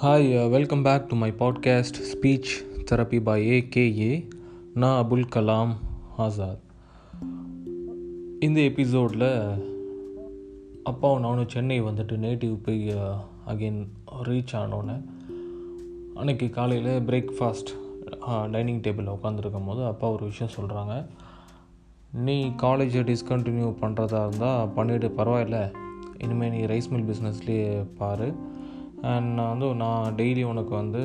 Hi welcome back to my podcast speech therapy by AKA நான் அபுல் கலாம் ஆசாத் இந்த எபிசோடில் அப்பாவும் நானும் சென்னை வந்துட்டு நேட்டிவ் போய் uh, அகெயின் ரீச் ஆனோன்னே அன்றைக்கி காலையில் பிரேக்ஃபாஸ்ட் டைனிங் uh, டேபிளில் உட்காந்துருக்கும் போது அப்பா ஒரு விஷயம் சொல்கிறாங்க நீ காலேஜை டிஸ்கண்டினியூ பண்ணுறதா இருந்தால் பண்ணிவிட்டு பரவாயில்ல. இனிமேல் நீ ரைஸ் மில் பிஸ்னஸ்லேயே பாரு. அண்ட் நான் வந்து நான் டெய்லி உனக்கு வந்து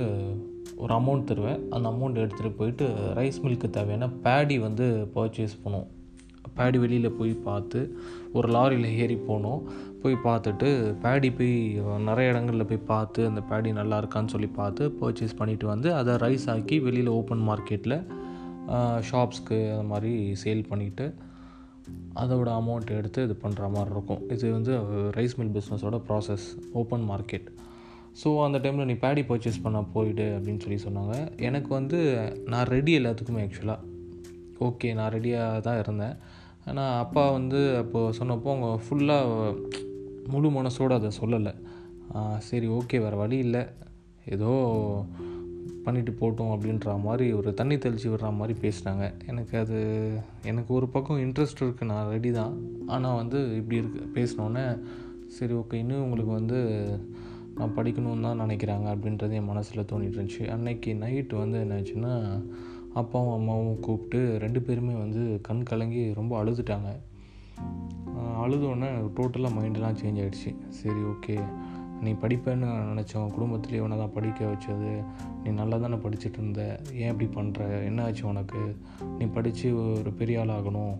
ஒரு அமௌண்ட் தருவேன். அந்த அமௌண்ட் எடுத்துகிட்டு போயிட்டு ரைஸ் மில்க்கு தேவையான பேடி வந்து பர்ச்சேஸ் பண்ணுவோம் பேடி வெளியில் போய் பார்த்து ஒரு லாரியில் ஏறி போனோம் போய் பார்த்துட்டு பேடி போய் நிறைய இடங்களில் போய் பார்த்து அந்த பேடி நல்லா இருக்கான்னு சொல்லி பார்த்து பர்ச்சேஸ் பண்ணிவிட்டு வந்து அதை ரைஸ் ஆக்கி வெளியில் ஓப்பன் மார்க்கெட்டில் ஷாப்ஸ்க்கு அது மாதிரி சேல் பண்ணிவிட்டு அதோட அமௌண்ட் எடுத்து இது பண்ணுற மாதிரி இருக்கும். இது வந்து ரைஸ் மில் பிஸ்னஸோட ப்ராசஸ் ஓப்பன் மார்க்கெட் ஸோ அந்த டைமில் நீ பேடி பர்ச்சேஸ் பண்ண போயிடு அப்படின்னு சொல்லி சொன்னாங்க. எனக்கு வந்து நான் ரெடி எல்லாத்துக்குமே ஆக்சுவலாக ஓகே நான் ரெடியாக தான் இருந்தேன். ஆனால் அப்பா வந்து அப்போது சொன்னப்போ அவங்க ஃபுல்லாக முழு மனசோடு அதை சொல்லலை. சரி ஓகே வேறு வழி இல்லை. ஏதோ பண்ணிட்டு போட்டோம் அப்படின்ற மாதிரி ஒரு தண்ணி தெளித்து விடுற மாதிரி பேசினாங்க. எனக்கு அது எனக்கு ஒரு பக்கம் இன்ட்ரெஸ்ட் இருக்குது நான் ரெடி தான். ஆனால் வந்து இப்படி இருக்கு பேசினோன்னே சரி ஓகே இன்னும் உங்களுக்கு வந்து நான் படிக்கணும்னு தான் நினைக்கிறாங்க அப்படின்றது என் மனசில் தோணிட்டு இருந்துச்சு அன்னைக்கு நைட்டு வந்து என்னாச்சுன்னா அப்பாவும் அம்மாவும் கூப்பிட்டு ரெண்டு பேருமே வந்து கண் கலங்கி ரொம்ப அழுதுட்டாங்க. அழுதோடனே டோட்டலாக மைண்டெலாம் சேஞ்ச் ஆகிடுச்சு சரி ஓகே நீ படிப்பேன்னு நினச்சோம் குடும்பத்துலேயே உன்னை தான் படிக்க வச்சது. நீ நல்லா தானே படிச்சுட்டு இருந்த ஏன் இப்படி பண்ணுற என்ன ஆச்சு உனக்கு? நீ படித்து ஒரு பெரிய ஆள் ஆகணும்.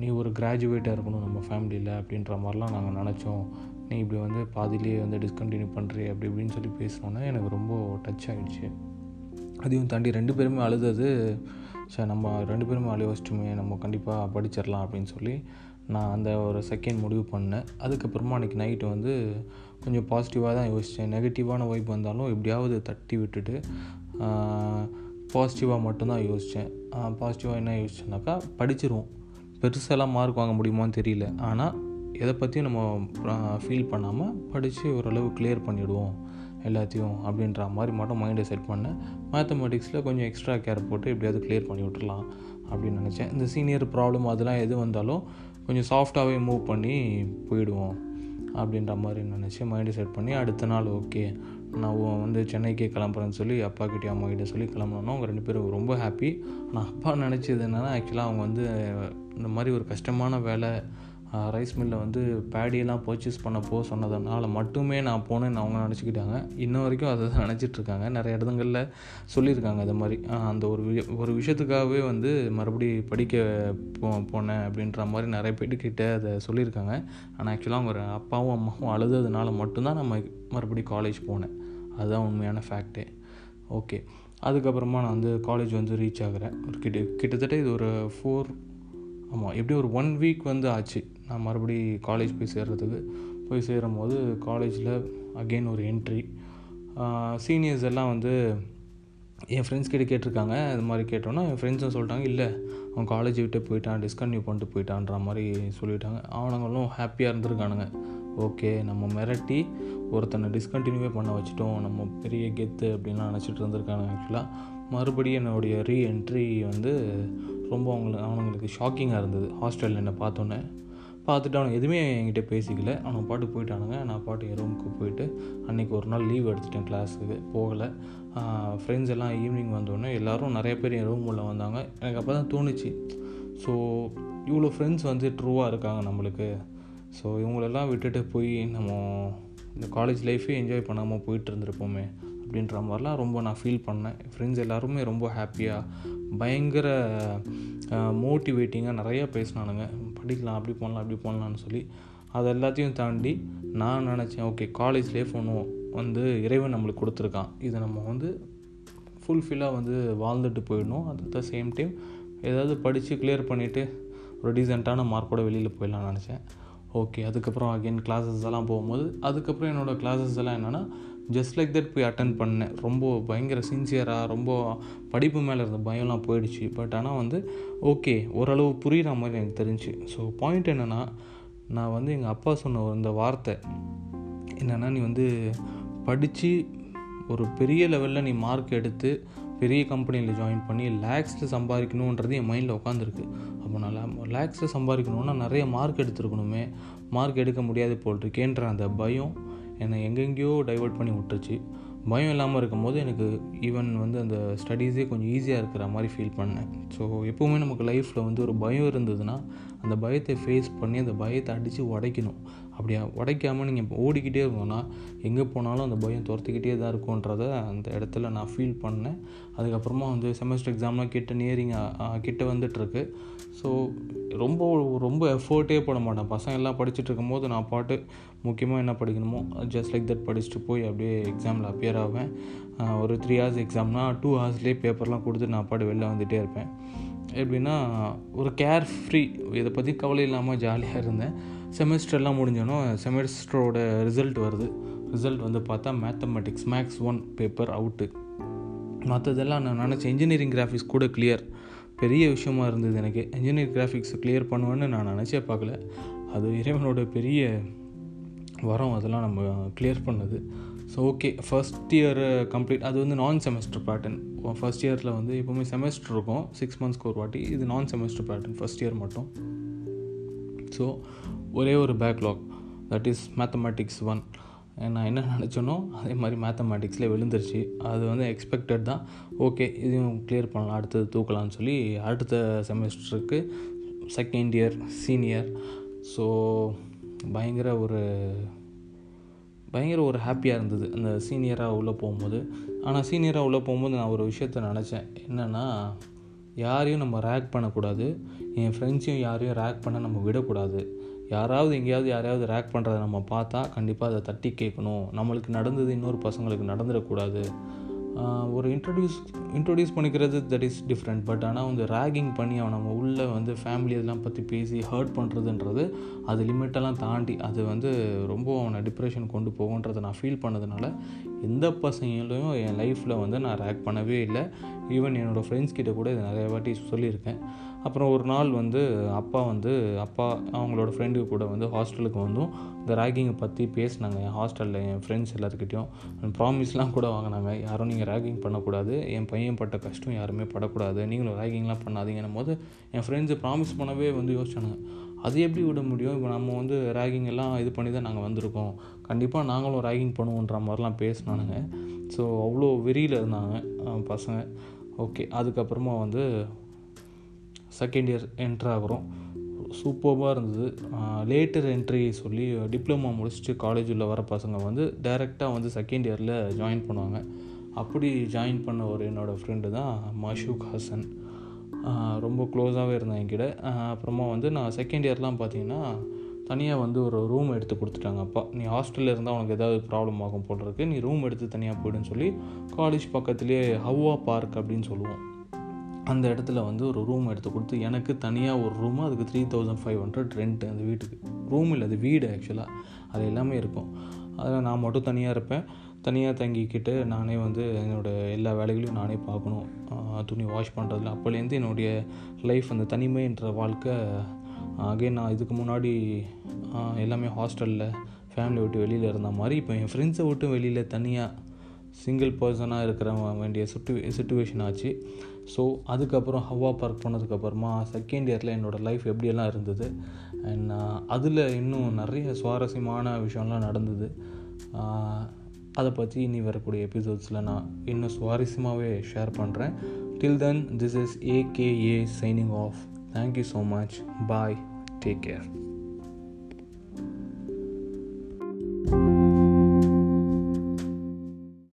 நீ ஒரு கிராஜுவேட்டாக இருக்கணும் நம்ம ஃபேமிலியில் அப்படின்ற மாதிரிலாம் நாங்கள் நினச்சோம். நீ இப்படி வந்து பாதிலேயே வந்து டிஸ்கண்டினியூ பண்ணுறே அப்படி இப்படின்னு சொல்லி பேசினோன்னே எனக்கு ரொம்ப டச் ஆகிடுச்சு அதையும் தாண்டி ரெண்டு பேருமே அழுதது சார் நம்ம ரெண்டு பேருமே அழுக வச்சிட்டுமே நம்ம கண்டிப்பாக படிச்சிடலாம் அப்படின்னு சொல்லி நான் அந்த ஒரு செகண்ட் முடிவு பண்ணேன். அதுக்கப்புறமா அன்றைக்கி நைட்டு வந்து கொஞ்சம் பாசிட்டிவாக தான் யோசித்தேன் நெகட்டிவான வைப் வந்தாலும் எப்படியாவது தட்டி விட்டுட்டு பாசிட்டிவாக மட்டும்தான் யோசித்தேன் பாசிட்டிவாக என்ன யோசிச்சேன்னாக்கா படிச்சிருவோம். பெருசெல்லாம் மார்க் வாங்க முடியுமான்னு தெரியல. ஆனால் எதை பற்றியும் நம்ம ஃபீல் பண்ணாமல் படித்து ஓரளவு கிளியர் பண்ணிவிடுவோம் எல்லாத்தையும் அப்படின்ற மாதிரி மட்டும் மைண்டை செட் பண்ணேன் மேத்தமெட்டிக்ஸில் கொஞ்சம் எக்ஸ்ட்ரா கேர் போட்டு எப்படியாவது கிளியர் பண்ணி விட்டுலாம் அப்படின்னு நினச்சேன். இந்த சீனியர் ப்ராப்ளம் அதெல்லாம் எது வந்தாலும் கொஞ்சம் சாஃப்டாகவே மூவ் பண்ணி போயிடுவோம் அப்படின்ற மாதிரி நினச்சி மைண்டை செட் பண்ணி அடுத்த நாள் ஓகே நான் வந்து சென்னைக்கே கிளம்புறேன்னு சொல்லி அப்பா கிட்டே அம்மா கிட்டே சொல்லி கிளம்புனோன்னா அவங்க ரெண்டு பேரும் ரொம்ப ஹாப்பி ஆனால் அப்பா நினச்சது என்னென்னா ஆக்சுவலாக அவங்க வந்து இந்த மாதிரி ஒரு கஷ்டமான வேலை ரைஸ் மில்லில் வந்து பேடியெல்லாம் பர்ச்சேஸ் பண்ண போக சொன்னதுனால மட்டுமே நான் போனேன்னு அவங்க நினச்சிக்கிட்டாங்க. இன்ன வரைக்கும் அதை தான் நினச்சிட்ருக்காங்க. நிறைய இடங்களில் சொல்லியிருக்காங்க அது மாதிரி. அந்த ஒரு ஒரு விஷயத்துக்காகவே வந்து மறுபடி படிக்க போ போனேன் அப்படின்ற மாதிரி நிறைய பேர்கிட்ட அதை சொல்லியிருக்காங்க. ஆனால் ஆக்சுவலாக அவங்க அப்பாவும் அம்மாவும் அழுததுனால மட்டும்தான் நம்ம மறுபடி காலேஜ் போனேன். அதுதான் உண்மையான ஃபேக்டே ஓகே அதுக்கப்புறமா நான் வந்து காலேஜ் வந்து ரீச் ஆகிறேன். ஒரு கிட்ட கிட்டத்தட்ட இது ஒரு ஃபோர் ஆமாம் எப்படி ஒரு ஒன் வீக் வந்து ஆச்சு. நான் மறுபடி காலேஜ் போய் சேர்கிறதுக்கு போய் சேரும் போது காலேஜில் அகெயின் ஒரு என்ட்ரி சீனியர்ஸ் எல்லாம் வந்து என் ஃப்ரெண்ட்ஸ் கிட்ட கேட்டிருக்காங்க. இது மாதிரி கேட்டோன்னா என் ஃப்ரெண்ட்ஸும் சொல்லிட்டாங்க இல்லை அவன் காலேஜ் விட்டு போயிட்டான் டிஸ்கன்யூ பண்ணிட்டு போயிட்டான்ற மாதிரி சொல்லிட்டாங்க. அவனுங்களும் ஹாப்பியாக இருந்திருக்கானுங்க. ஓகே நம்ம மிரட்டி ஒருத்தனை டிஸ்கண்டினியூவே பண்ண வச்சுட்டோம். நம்ம பெரிய கெத்து அப்படின்லாம் நினச்சிட்டு இருந்திருக்காங்க ஆக்சுவலாக மறுபடியும் என்னுடைய ரீஎன்ட்ரி வந்து ரொம்ப அவங்கள அவனுங்களுக்கு ஷாக்கிங்காக இருந்தது. ஹாஸ்டலில் என்னை பார்த்தோன்னே பார்த்துட்டு அவனுக்கு எதுவுமே என்கிட்ட பேசிக்கல. அவனை பாட்டு போயிட்டானுங்க. நான் பாட்டு என் ரூமுக்கு போயிட்டு அன்றைக்கி ஒரு நாள் லீவ் எடுத்துட்டேன் கிளாஸுக்கு போகலை. ஃப்ரெண்ட்ஸ் எல்லாம் ஈவினிங் வந்தோடனே எல்லோரும் நிறைய பேர் என் ரூம் உள்ள வந்தாங்க. எனக்கு அப்போ தான் தோணுச்சு ஸோ இவ்வளோ ஃப்ரெண்ட்ஸ் வந்து ட்ரூவாக இருக்காங்க நம்மளுக்கு. ஸோ இவங்களெல்லாம் விட்டுட்டு போய் நம்ம இந்த காலேஜ் லைஃபே என்ஜாய் பண்ணாமல் போயிட்டு இருந்திருப்போமே. அப்படின்ற மாதிரிலாம் ரொம்ப நான் ஃபீல் பண்ணேன். ஃப்ரெண்ட்ஸ் எல்லாருமே ரொம்ப ஹாப்பியாக பயங்கர மோட்டிவேட்டிங்காக நிறையா பேசினானுங்க. படிக்கலாம் அப்படி பண்ணலாம் அப்படி பண்ணலான்னு சொல்லி. அது எல்லாத்தையும் தாண்டி நான் நினச்சேன் ஓகே காலேஜ் லைஃப் ஒன்றும் வந்து இறைவன் நம்மளுக்கு கொடுத்துருக்கான். இதை நம்ம வந்து ஃபுல்ஃபில்லாக வந்து வாழ்ந்துட்டு போயிடணும். அட் த சேம் டைம் ஏதாவது படித்து கிளியர் பண்ணிவிட்டு ஒரு டீசெண்டான மார்க்கோட வெளியில் போயிடலாம்னு நினச்சேன். ஓகே அதுக்கப்புறம் அகெயின் கிளாஸஸ் எல்லாம் போகும்போது அதுக்கப்புறம் என்னோடய கிளாஸஸ் எல்லாம் என்னென்னா ஜஸ்ட் லைக் தட் போய் அட்டன் பண்ணேன். ரொம்ப பயங்கர சின்சியராக ரொம்ப படிப்பு மேலே இருந்த பயம்லாம் போயிடுச்சு. பட் ஆனால் வந்து ஓகே ஓரளவு புரிகிற மாதிரி எனக்கு தெரிஞ்சு. ஸோ பாயிண்ட் என்னென்னா நான் வந்து எங்கள் அப்பா சொன்ன இந்த வார்த்தை. என்னென்னா நீ வந்து படித்து ஒரு பெரிய லெவலில் நீ மார்க் எடுத்து பெரிய கம்பெனியில் ஜாயின் பண்ணி லேக்ஸில் சம்பாதிக்கணுன்றது என் மைண்டில் உட்காந்துருக்கு அப்போ நான் லேக்ஸில் சம்பாதிக்கணுன்னா நிறைய மார்க் எடுத்துருக்கணுமே. மார்க் எடுக்க முடியாது போல் இருக்கேன்ற அந்த பயம் என்னை எங்கெங்கேயோ டைவெர்ட் பண்ணி விட்டுருச்சு. பயம் இல்லாமல் இருக்கும்போது எனக்கு ஈவன் வந்து அந்த ஸ்டடீஸே கொஞ்சம் ஈஸியாக இருக்கிற மாதிரி ஃபீல் பண்ணேன். ஸோ எப்போவுமே நமக்கு லைஃப்பில் வந்து ஒரு பயம் இருந்ததுன்னா அந்த பயத்தை ஃபேஸ் பண்ணி அந்த பயத்தை அடித்து உடைக்கணும். அப்படியா உடைக்காமல் நீங்கள் ஓடிக்கிட்டே இருந்தோன்னா எங்கே போனாலும் அந்த பயம் துரத்துக்கிட்டே தான் இருக்கும்ன்றத அந்த இடத்துல நான் ஃபீல் பண்ணேன். அதுக்கப்புறமா வந்து செமஸ்டர் எக்ஸாம்லாம் கிட்ட நியரிங் கிட்ட வந்துட்டுருக்கு. ஸோ ரொம்ப ரொம்ப எஃபர்ட்டே போட மாட்டேன். பசங்க எல்லாம் படிச்சுட்டு இருக்கும்போது நான் பாட்டு முக்கியமாக என்ன படிக்கணுமோ ஜஸ்ட் லைக் தட் படிச்சுட்டு போய் அப்படியே எக்ஸாமில் அப்பியர் ஆவேன். ஒரு த்ரீ ஹவர்ஸ் எக்ஸாம்னா டூ ஹவர்ஸ்லேயே பேப்பர்லாம் கொடுத்து நான் பாட்டு வெளில வந்துகிட்டே இருப்பேன். எப்படின்னா ஒரு கேர் ஃப்ரீ இதை பற்றி கவலை இல்லாமல் ஜாலியாக இருந்தேன். செமஸ்டர்லாம் முடிஞ்சோன்னா செமஸ்டரோட ரிசல்ட் வருது. ரிசல்ட் வந்து பார்த்தா mathematics maths one paper out மற்றதெல்லாம் நான் நினச்ச இன்ஜினியரிங் கிராஃபிக்ஸ் கூட கிளியர் பெரிய விஷயமா இருந்தது எனக்கு. இன்ஜினியரிங் கிராஃபிக்ஸ் கிளியர் பண்ணுவேன்னு நான் நினச்சே பார்க்கல. அது இறைவனோட பெரிய வரோம் அதெல்லாம் நம்ம கிளியர் பண்ணது. So okay first year complete அது வந்து நான் செமஸ்டர் பேட்டர்ன் ஃபஸ்ட் இயரில் வந்து எப்போவுமே செமஸ்டர் இருக்கும். சிக்ஸ் மந்த்ஸ்க்கு ஒரு வாட்டி. இது நான் செமஸ்டர் பேட்டர்ன் ஃபஸ்ட் இயர் மட்டும். ஸோ ஒரே ஒரு backlog that is mathematics one நான் என்ன நினச்சேனோ அதே மாதிரி மேத்தமேட்டிக்ஸில் விழுந்துருச்சு. அது வந்து எக்ஸ்பெக்டட் தான். ஓகே இதையும் கிளியர் பண்ணலாம். அடுத்தது தூக்கலாம்னு சொல்லி அடுத்த செமஸ்டருக்கு செகண்ட் இயர் சீனியர் ஸோ பயங்கர ஒரு பயங்கர ஒரு ஹாப்பியாக இருந்தது. அந்த சீனியராக உள்ளே போகும்போது. ஆனால் சீனியராக உள்ளே போகும்போது நான் ஒரு விஷயத்த நினச்சேன். என்னென்னா யாரையும் நம்ம ரேக் பண்ணக்கூடாது. என் ஃப்ரெண்ட்ஸையும் யாரையும் ரேக் பண்ண நம்ம விடக்கூடாது. யாராவது எங்கேயாவது யாரையாவது ரேக் பண்ணுறதை நம்ம பார்த்தா கண்டிப்பாக அதை தட்டி கேட்கணும். நம்மளுக்கு நடந்தது இன்னொரு பசங்களுக்கு நடந்துடக்கூடாது. ஒரு இன்ட்ரடியூஸ் இன்ட்ரொடியூஸ் பண்ணிக்கிறது தட் இஸ் டிஃப்ரெண்ட் பட் ஆனால் வந்து ரேகிங் பண்ணி அவன் நம்ம உள்ளே வந்து ஃபேமிலி இதெல்லாம் பற்றி பேசி ஹர்ட் பண்ணுறதுன்றது அது லிமிட்டெல்லாம் தாண்டி அது வந்து ரொம்ப அவனை டிப்ரெஷன் கொண்டு போகுன்றதை நான் ஃபீல் பண்ணதுனால எந்த பசங்களையும் என் லைஃப்பில் வந்து நான் ரேக் பண்ணவே இல்லை. ஈவன் என்னோடய ஃப்ரெண்ட்ஸ் கிட்ட கூட இதை நிறைய வாட்டி சொல்லியிருக்கேன். அப்புறம் ஒரு நாள் வந்து அப்பா வந்து அப்பா அவங்களோட ஃப்ரெண்டு கூட வந்து ஹாஸ்டலுக்கு வந்தும். இந்த ரேகிங்கை பற்றி பேசினாங்க. என் ஹாஸ்டலில் என் ஃப்ரெண்ட்ஸ் எல்லாத்துக்கிட்டையும். ப்ராமிஸ்லாம் கூட வாங்கினாங்க. யாரும் நீங்கள் ரேகிங் பண்ணக்கூடாது. என் பையன் பட்ட கஷ்டம் யாருமே படக்கூடாது. நீங்களும் ரேகிங்லாம் பண்ணாதீங்கன்னும் போது என் ஃப்ரெண்ட்ஸு ப்ராமிஸ் பண்ணவே வந்து யோசிச்சானுங்க. அது எப்படி விட முடியும்? இப்போ நம்ம வந்து ரேகிங் எல்லாம் இது பண்ணி தான் நாங்கள் வந்திருக்கோம். கண்டிப்பாக நாங்களும் ரேகிங் பண்ணுவோன்ற மாதிரிலாம் பேசினானுங்க. ஸோ அவ்வளோ வெறியில் இருந்தாங்க பசங்க. ஓகே அதுக்கப்புறமா வந்து செகண்ட் இயர் என்ட்ரு ஆகிறோம். சூப்பர்பாக இருந்தது. லேட்டர் என்ட்ரி சொல்லி டிப்ளமா முடிச்சுட்டு காலேஜ் உள்ள வர பசங்க வந்து டைரெக்டாக வந்து செகண்ட் இயரில் ஜாயின் பண்ணுவாங்க. அப்படி ஜாயின் பண்ண ஒரு என்னோடய ஃப்ரெண்டு தான் மஷூக் ஹசன். ரொம்ப க்ளோஸாகவே இருந்தேன் என்கிட்ட. அப்புறமா வந்து நான் செகண்ட் இயர்லாம் பார்த்தீங்கன்னா தனியாக வந்து ஒரு ரூம் எடுத்து கொடுத்துட்டாங்க அப்பா. நீ ஹாஸ்டலில் இருந்தால் உனக்கு ஏதாவது ப்ராப்ளம் ஆகும் போல் இருக்கு. நீ ரூம் எடுத்து தனியாக போய்டுன்னு சொல்லி காலேஜ் பக்கத்துலேயே ஹவ்வா பார்க் அப்படின்னு சொல்லுவோம். அந்த இடத்துல வந்து ஒரு ரூம் எடுத்து கொடுத்து எனக்கு தனியாக ஒரு ரூமு அதுக்கு three thousand five hundred rent அந்த வீட்டுக்கு. ரூம் இல்லை அது வீடு ஆக்சுவலாக அது எல்லாமே இருக்கும். அதில் நான் மட்டும் தனியாக இருப்பேன். தனியாக தங்கிக்கிட்டு நானே வந்து என்னோடய எல்லா வேலைகளையும் நானே பார்க்கணும். துணி வாஷ் பண்ணுறதுல அப்போலேருந்து என்னுடைய லைஃப் அந்த தனிமைன்ற வாழ்க்கை அகைன் நான் இதுக்கு முன்னாடி எல்லாமே ஹாஸ்டலில் ஃபேமிலி விட்டு வெளியில் இருந்த மாதிரி இப்போ என் ஃப்ரெண்ட்ஸை விட்டு வெளியில் தனியாக சிங்கிள் பர்சனாக இருக்கிற வேண்டிய சுட்டு சுச்சுவேஷன் ஆச்சு. ஸோ அதுக்கப்புறம் ஹவா பார்க் போனதுக்கப்புறமா செகண்ட் இயரில் என்னோடய லைஃப் எப்படியெல்லாம் இருந்தது? அண்ட் uh, அதில் இன்னும் நிறைய சுவாரஸ்யமான விஷயம்லாம் நடந்தது. Uh, அதை பற்றி இனி வரக்கூடிய எபிசோட்ஸில் நான் இன்னும் சுவாரஸ்யமாகவே ஷேர் பண்ணுறேன் till then this is AKA signing off thank you so much bye take care